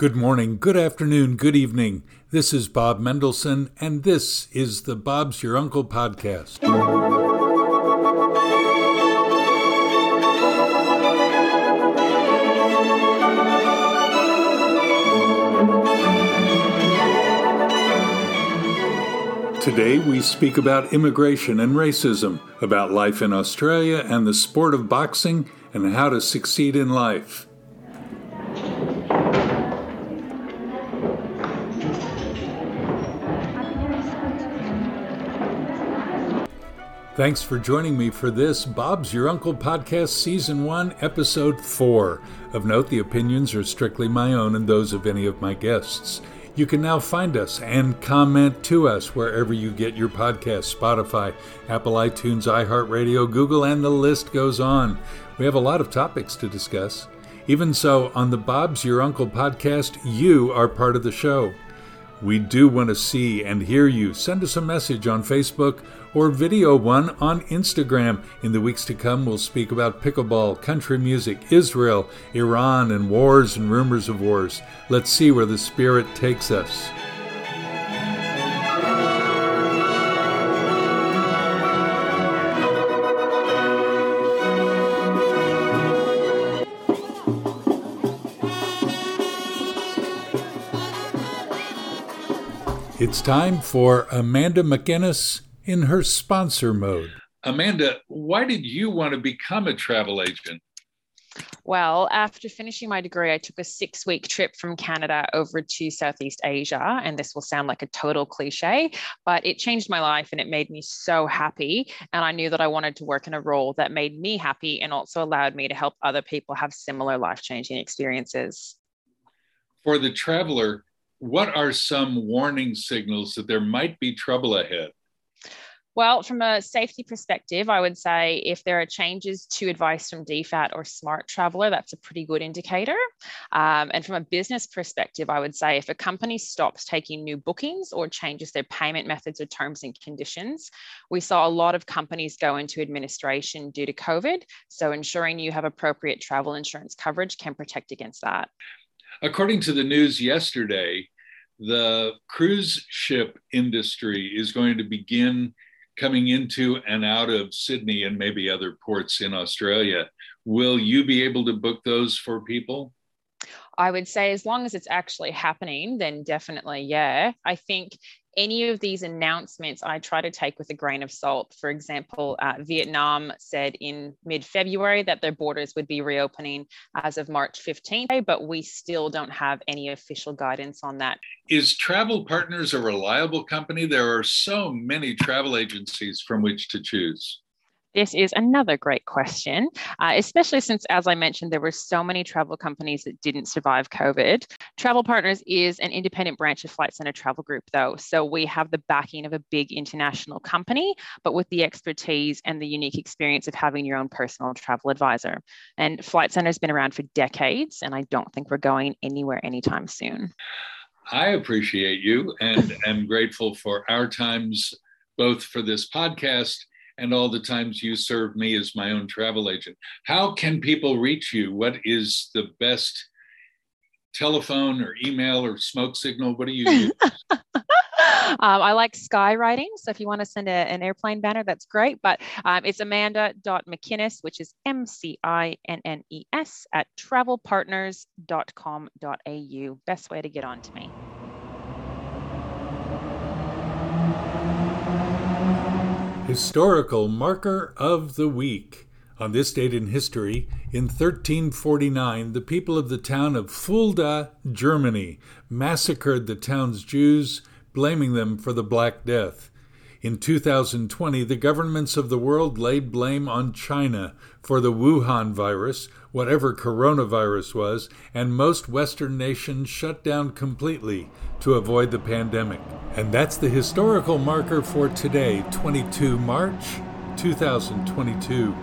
Good morning, good afternoon, good evening. This is Bob Mendelsohn, and this is the Bob's Your Uncle podcast. Today, we speak about immigration and racism, about life in Australia and the sport of boxing, and how to succeed in life. Thanks for joining me for this Bob's Your Uncle podcast, Season 1, Episode 4. Of note, the opinions are strictly my own and those of any of my guests. You can now find us and comment to us wherever you get your podcasts Spotify, Apple iTunes, iHeartRadio, Google, and the list goes on. We have a lot of topics to discuss. Even so, on the Bob's Your Uncle podcast, you are part of the show. We do want to see and hear you. Send us a message on Facebook or video one on Instagram. In the weeks to come, we'll speak about pickleball, country music, Israel, Iran, and wars and rumors of wars. Let's see where the Spirit takes us. It's time for Amanda McInnes in her sponsor mode. Amanda, why did you want to become a travel agent? Well, after finishing my degree, I took a six week trip from Canada over to Southeast Asia. And this will sound like a total cliche, but it changed my life and it made me so happy. And I knew that I wanted to work in a role that made me happy and also allowed me to help other people have similar life changing experiences. For the traveler, what are some warning signals that there might be trouble ahead? Well, from a safety perspective, I would say if there are changes to advice from DFAT or Smartraveller, that's a pretty good indicator. Um, and from a business perspective, I would say if a company stops taking new bookings or changes their payment methods or terms and conditions, we saw a lot of companies go into administration due to COVID. So ensuring you have appropriate travel insurance coverage can protect against that. According to the news yesterday, the cruise ship industry is going to begin coming into and out of Sydney and maybe other ports in Australia. Will you be able to book those for people? I would say as long as it's actually happening, then definitely, yeah. I think any of these announcements I try to take with a grain of salt. For example, uh, Vietnam said in mid February that their borders would be reopening as of March 15th, but we still don't have any official guidance on that. Is Travel Partners a reliable company? There are so many travel agencies from which to choose. This is another great question, uh, especially since, as I mentioned, there were so many travel companies that didn't survive COVID. Travel Partners is an independent branch of Flight Centre Travel Group, though. So we have the backing of a big international company, but with the expertise and the unique experience of having your own personal travel advisor. And Flight Centre has been around for decades, and I don't think we're going anywhere anytime soon. I appreciate you and am grateful for our times, both for this podcast and all the times you served me as my own travel agent. How can people reach you? What is the best telephone or email or smoke signal? What do you use? um, I like skywriting. So if you want to send a, an airplane banner, that's great. But um, it's amanda.mcinnes, which is M C I N N E S, at travelpartners.com.au. Best way to get on to me. Historical Marker of the Week. On this date in history, in 1349, the people of the town of Fulda, Germany, massacred the town's Jews, blaming them for the Black Death. In 2020, the governments of the world laid blame on China for the Wuhan virus, whatever coronavirus was, and most Western nations shut down completely to avoid the pandemic. And that's the historical marker for today, 22 March 2022.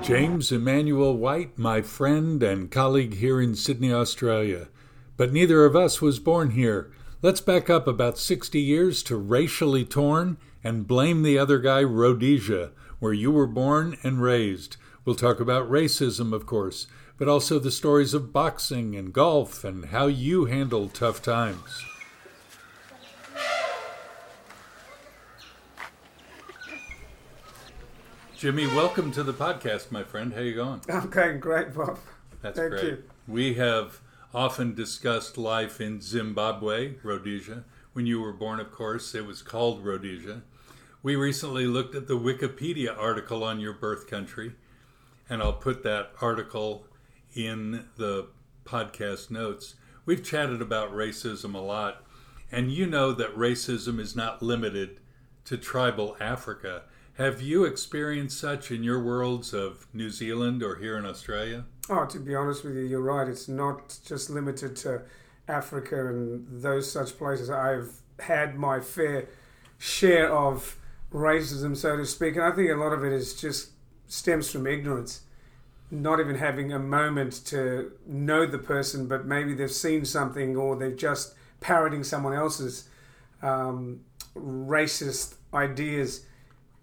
James Emmanuel White, my friend and colleague here in Sydney, Australia. But neither of us was born here. Let's back up about 60 years to racially torn and blame the other guy, Rhodesia, where you were born and raised. We'll talk about racism, of course, but also the stories of boxing and golf and how you handle tough times. Jimmy, welcome to the podcast, my friend. How you going? I'm going great, Bob. That's Thank great. you. We have often discussed life in Zimbabwe, Rhodesia. When you were born, of course, it was called Rhodesia. We recently looked at the Wikipedia article on your birth country, and I'll put that article in the podcast notes. We've chatted about racism a lot, and you know that racism is not limited to tribal Africa. Have you experienced such in your worlds of New Zealand or here in Australia? Oh, to be honest with you, you're right. It's not just limited to Africa and those such places. I've had my fair share of racism, so to speak, and I think a lot of it is just stems from ignorance. Not even having a moment to know the person, but maybe they've seen something or they're just parroting someone else's um, racist ideas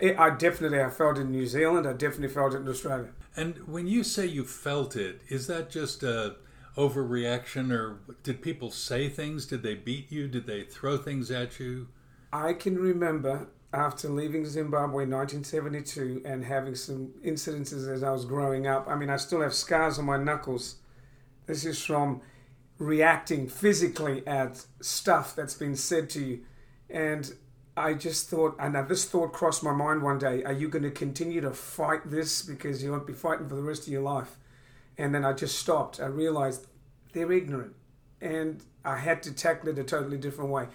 I definitely I felt it in New Zealand. I definitely felt it in Australia. And when you say you felt it, is that just a overreaction, or did people say things? Did they beat you? Did they throw things at you? I can remember after leaving Zimbabwe in 1972 and having some incidences as I was growing up. I mean, I still have scars on my knuckles. This is from reacting physically at stuff that's been said to you. And I just thought, and this thought crossed my mind one day: Are you going to continue to fight this because you won't be fighting for the rest of your life? And then I just stopped. I realized they're ignorant, and I had to tackle it a totally different way.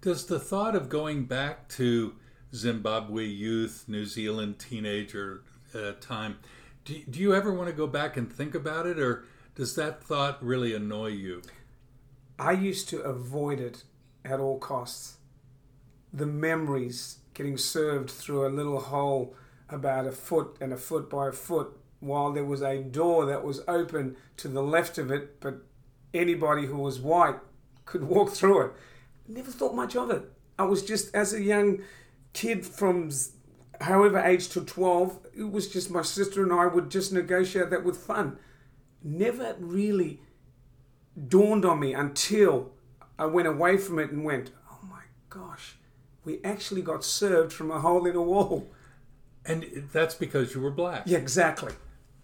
Does the thought of going back to Zimbabwe youth, New Zealand teenager uh, time, do, do you ever want to go back and think about it, or does that thought really annoy you? I used to avoid it at all costs the memories getting served through a little hole about a foot and a foot by a foot while there was a door that was open to the left of it, but anybody who was white could walk through it. Never thought much of it. I was just, as a young kid from however age to 12, it was just my sister and I would just negotiate that with fun. Never really dawned on me until I went away from it and went, oh my gosh, we actually got served from a hole in a wall. And that's because you were black. Yeah, exactly.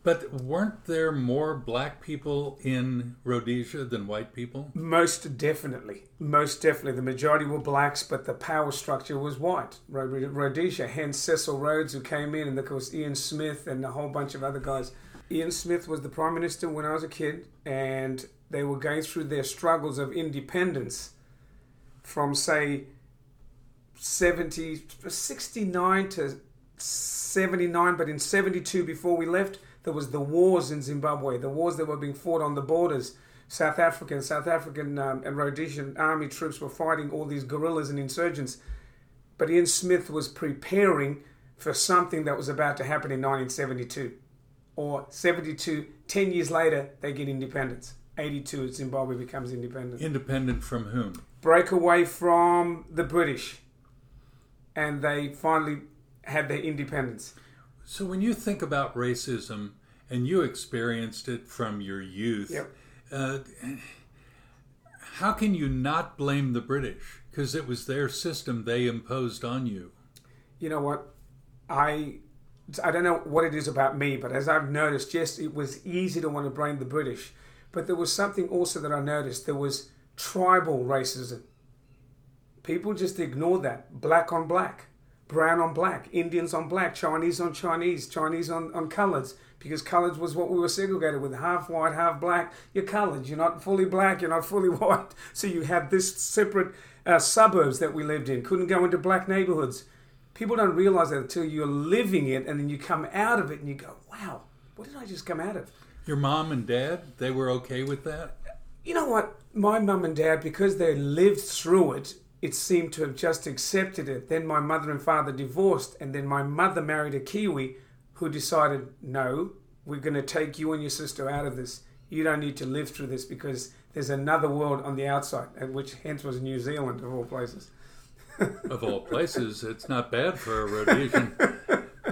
But weren't there more black people in Rhodesia than white people? Most definitely. Most definitely. The majority were blacks, but the power structure was white. Rhodesia, hence Cecil Rhodes, who came in, and of course Ian Smith and a whole bunch of other guys. Ian Smith was the Prime Minister when I was a kid, and they were going through their struggles of independence from, say, 70, 69 to 79, but in 72 before we left, there was the wars in Zimbabwe, the wars that were being fought on the borders. South African, South African um, and Rhodesian army troops were fighting all these guerrillas and insurgents. But Ian Smith was preparing for something that was about to happen in 1972. Or 72, 10 years later, they get independence. 82, Zimbabwe becomes independent. Independent from whom? Break away from the British and they finally had their independence. So when you think about racism and you experienced it from your youth, yep. uh, how can you not blame the British? Because it was their system they imposed on you. You know what? I I don't know what it is about me, but as I've noticed, yes, it was easy to want to blame the British, but there was something also that I noticed. There was tribal racism. People just ignore that. Black on black, brown on black, Indians on black, Chinese on Chinese, Chinese on, on colors, because colors was what we were segregated with half white, half black. You're colored. You're not fully black, you're not fully white. So you had this separate uh, suburbs that we lived in, couldn't go into black neighborhoods. People don't realize that until you're living it and then you come out of it and you go, wow, what did I just come out of? Your mom and dad, they were okay with that? You know what? My mum and dad, because they lived through it, it seemed to have just accepted it. Then my mother and father divorced, and then my mother married a Kiwi who decided, no, we're going to take you and your sister out of this. You don't need to live through this because there's another world on the outside, which hence was New Zealand of all places. of all places, it's not bad for a Rhodesian.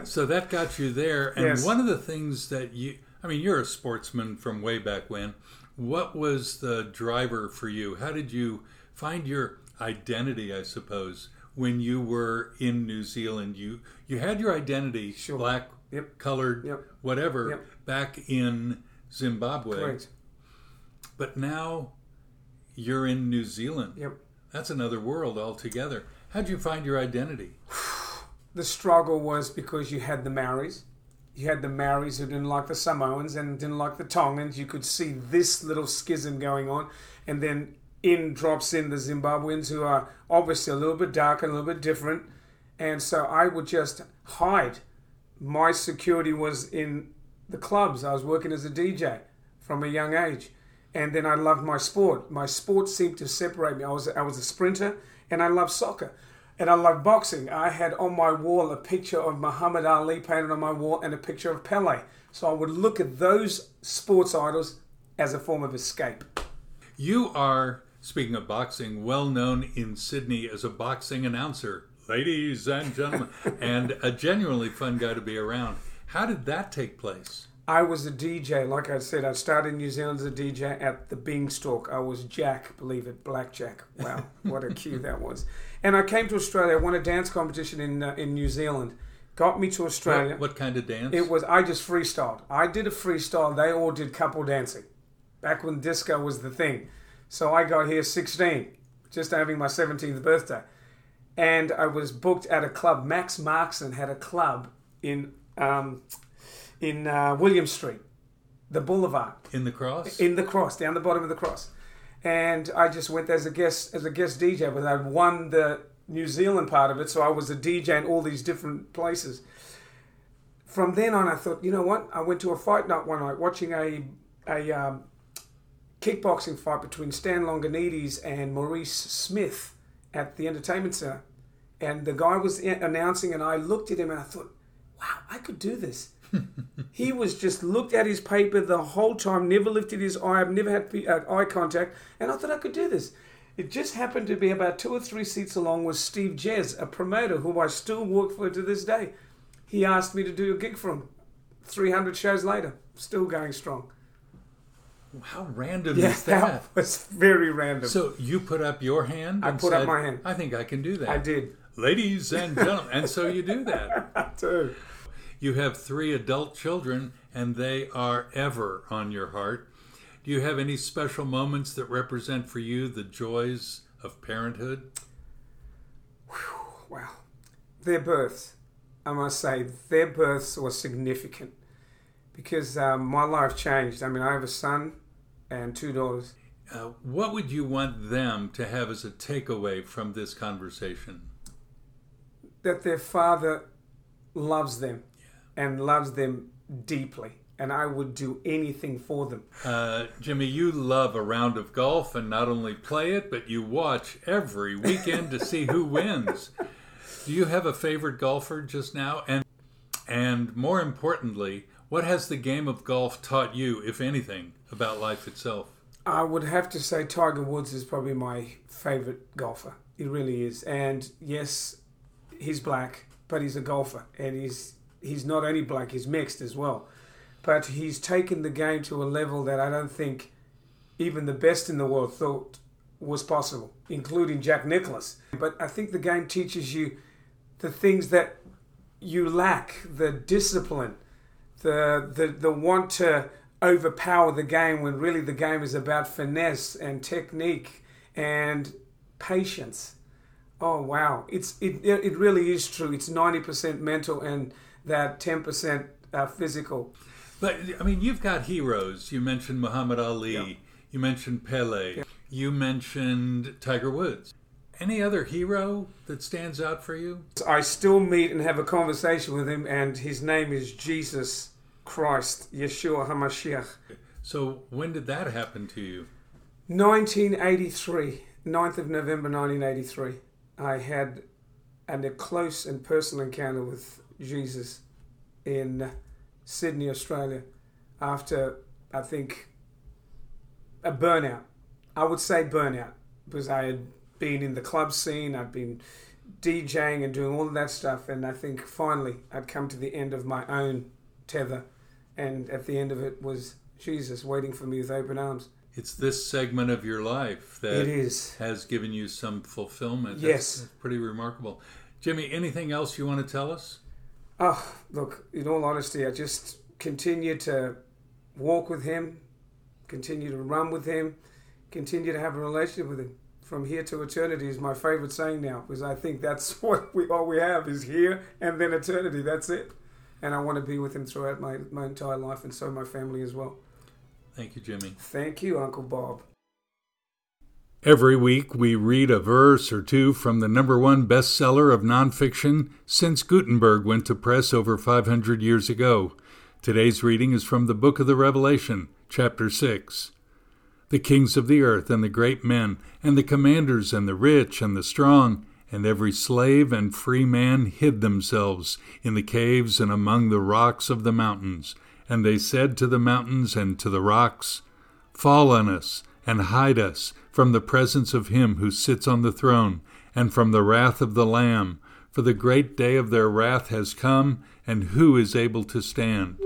so that got you there. And yes. one of the things that you, I mean, you're a sportsman from way back when. What was the driver for you? How did you find your identity, I suppose, when you were in New Zealand? You you had your identity, Sure. black, Yep. colored, Yep. whatever, Yep. back in Zimbabwe. Correct. But now you're in New Zealand. Yep. That's another world altogether. How'd you find your identity? The struggle was because you had the Maoris. You had the Maoris who didn't like the Samoans and didn't like the Tongans. You could see this little schism going on. And then in drops in the Zimbabweans who are obviously a little bit darker, a little bit different. And so I would just hide. My security was in the clubs. I was working as a DJ from a young age. And then I loved my sport. My sport seemed to separate me. I was I was a sprinter and I loved soccer. And I loved boxing. I had on my wall a picture of Muhammad Ali painted on my wall and a picture of Pele. So I would look at those sports idols as a form of escape. You are, speaking of boxing, well known in Sydney as a boxing announcer, ladies and gentlemen, and a genuinely fun guy to be around. How did that take place? I was a DJ, like I said, I started in New Zealand as a DJ at the Beanstalk. I was Jack, believe it, Blackjack. Wow, what a cue that was. And I came to Australia, I won a dance competition in uh, in New Zealand. Got me to Australia. What, what kind of dance? It was I just freestyled. I did a freestyle. They all did couple dancing. Back when disco was the thing. So I got here 16, just having my 17th birthday. And I was booked at a club. Max Markson had a club in um, in uh, William Street, the Boulevard, in the cross? in the cross, down the bottom of the cross. And I just went as a guest as a guest DJ, but I won the New Zealand part of it, so I was a DJ in all these different places. From then on, I thought, you know what? I went to a fight night one night, watching a a um, kickboxing fight between Stan Longinidis and Maurice Smith at the entertainment center. And the guy was announcing, and I looked at him and I thought, wow, I could do this. he was just looked at his paper the whole time, never lifted his eye, I've never had uh, eye contact, and I thought I could do this. It just happened to be about two or three seats along was Steve Jez, a promoter who I still work for to this day. He asked me to do a gig for him. 300 shows later, still going strong. How random Yeah, is that? that was very random. So you put up your hand? I put up my hand. I think I can do that. I did. Ladies and gentlemen. and so you do that. too. You have three adult children, and they are ever on your heart. Do you have any special moments that represent for you the joys of parenthood? Wow. Their births, I must say, their births were significant because um, my life changed. I mean, I have a son and two daughters. Uh, what would you want them to have as a takeaway from this conversation? That their father loves them and loves them deeply. And I would do anything for them. Uh, Jimmy, you love a round of golf and not only play it, but you watch every weekend to see who wins. Do you have a favorite golfer just now? And and more importantly, what has the game of golf taught you, if anything, about life itself? I would have to say Tiger Woods is probably my favorite golfer. He really is. And yes, he's black, but he's a golfer, and he's he's not only black, he's mixed as well. But he's taken the game to a level that I don't think even the best in the world thought was possible, including Jack Nicklaus. But I think the game teaches you the things that you lack, the discipline, the the the want to overpower the game when really the game is about finesse and technique and patience. Oh wow, it's it it really is true. It's ninety percent mental and that ten percent uh, physical. But I mean, you've got heroes. You mentioned Muhammad Ali. Yeah. You mentioned Pele. You mentioned Tiger Woods. Any other hero that stands out for you? I still meet and have a conversation with him, and his name is Jesus Christ, Yeshua Hamashiach. So when did that happen to you? 1983, 9th of November 1983, I had an, a close and personal encounter with Jesus in Sydney, Australia, after I think a burnout. I would say burnout because I had been in the club scene, I'd been DJing and doing all of that stuff, and I think finally I'd come to the end of my own tether and at the end of it was Jesus waiting for me with open arms. It's this segment of your life that has given you some fulfillment. Yes. That's, that's pretty remarkable. Jimmy, anything else you want to tell us? Oh, look, in all honesty, I just continue to walk with Him, continue to run with Him, continue to have a relationship with Him. From here to eternity is my favorite saying now because I think that's what we all we have is here and then eternity. That's it. And I want to be with Him throughout my, my entire life and so my family as well. Thank you, Jimmy. Thank you, Uncle Bob. Every week, we read a verse or two from the number one bestseller of nonfiction since Gutenberg went to press over 500 years ago. Today's reading is from the book of the Revelation, chapter 6. The kings of the earth, and the great men, and the commanders, and the rich, and the strong, and every slave and free man hid themselves in the caves and among the rocks of the mountains. And they said to the mountains and to the rocks, Fall on us, and hide us from the presence of him who sits on the throne, and from the wrath of the Lamb. For the great day of their wrath has come, and who is able to stand?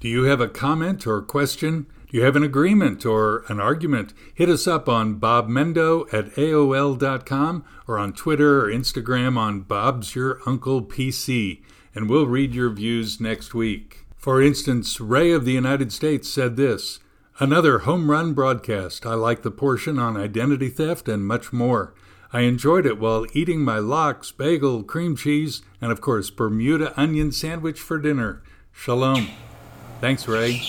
Do you have a comment or question? Do you have an agreement or an argument? Hit us up on bobmendo at AOL.com or on Twitter or Instagram on Bob's Your Uncle PC, and we'll read your views next week. For instance, Ray of the United States said this Another home run broadcast. I like the portion on identity theft and much more. I enjoyed it while eating my lox, bagel, cream cheese, and of course, Bermuda onion sandwich for dinner. Shalom. Thanks, Ray.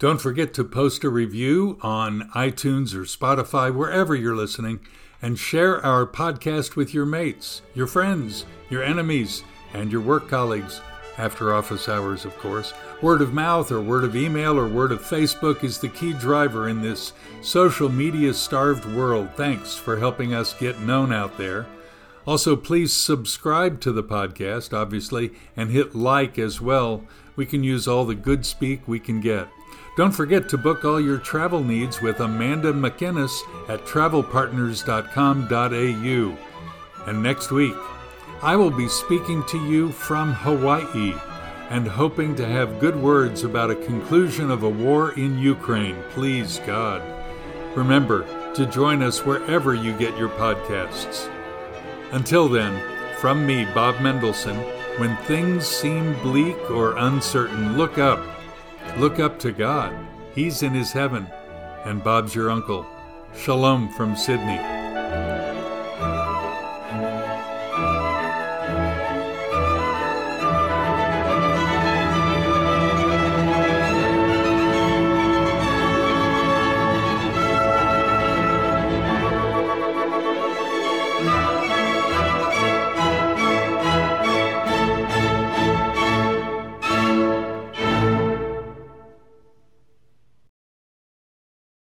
Don't forget to post a review on iTunes or Spotify, wherever you're listening, and share our podcast with your mates, your friends, your enemies, and your work colleagues. After office hours, of course. Word of mouth or word of email or word of Facebook is the key driver in this social media starved world. Thanks for helping us get known out there. Also, please subscribe to the podcast, obviously, and hit like as well. We can use all the good speak we can get. Don't forget to book all your travel needs with Amanda McInnes at travelpartners.com.au. And next week, I will be speaking to you from Hawaii and hoping to have good words about a conclusion of a war in Ukraine. Please, God. Remember to join us wherever you get your podcasts. Until then, from me, Bob Mendelsohn, when things seem bleak or uncertain, look up. Look up to God. He's in his heaven. And Bob's your uncle. Shalom from Sydney.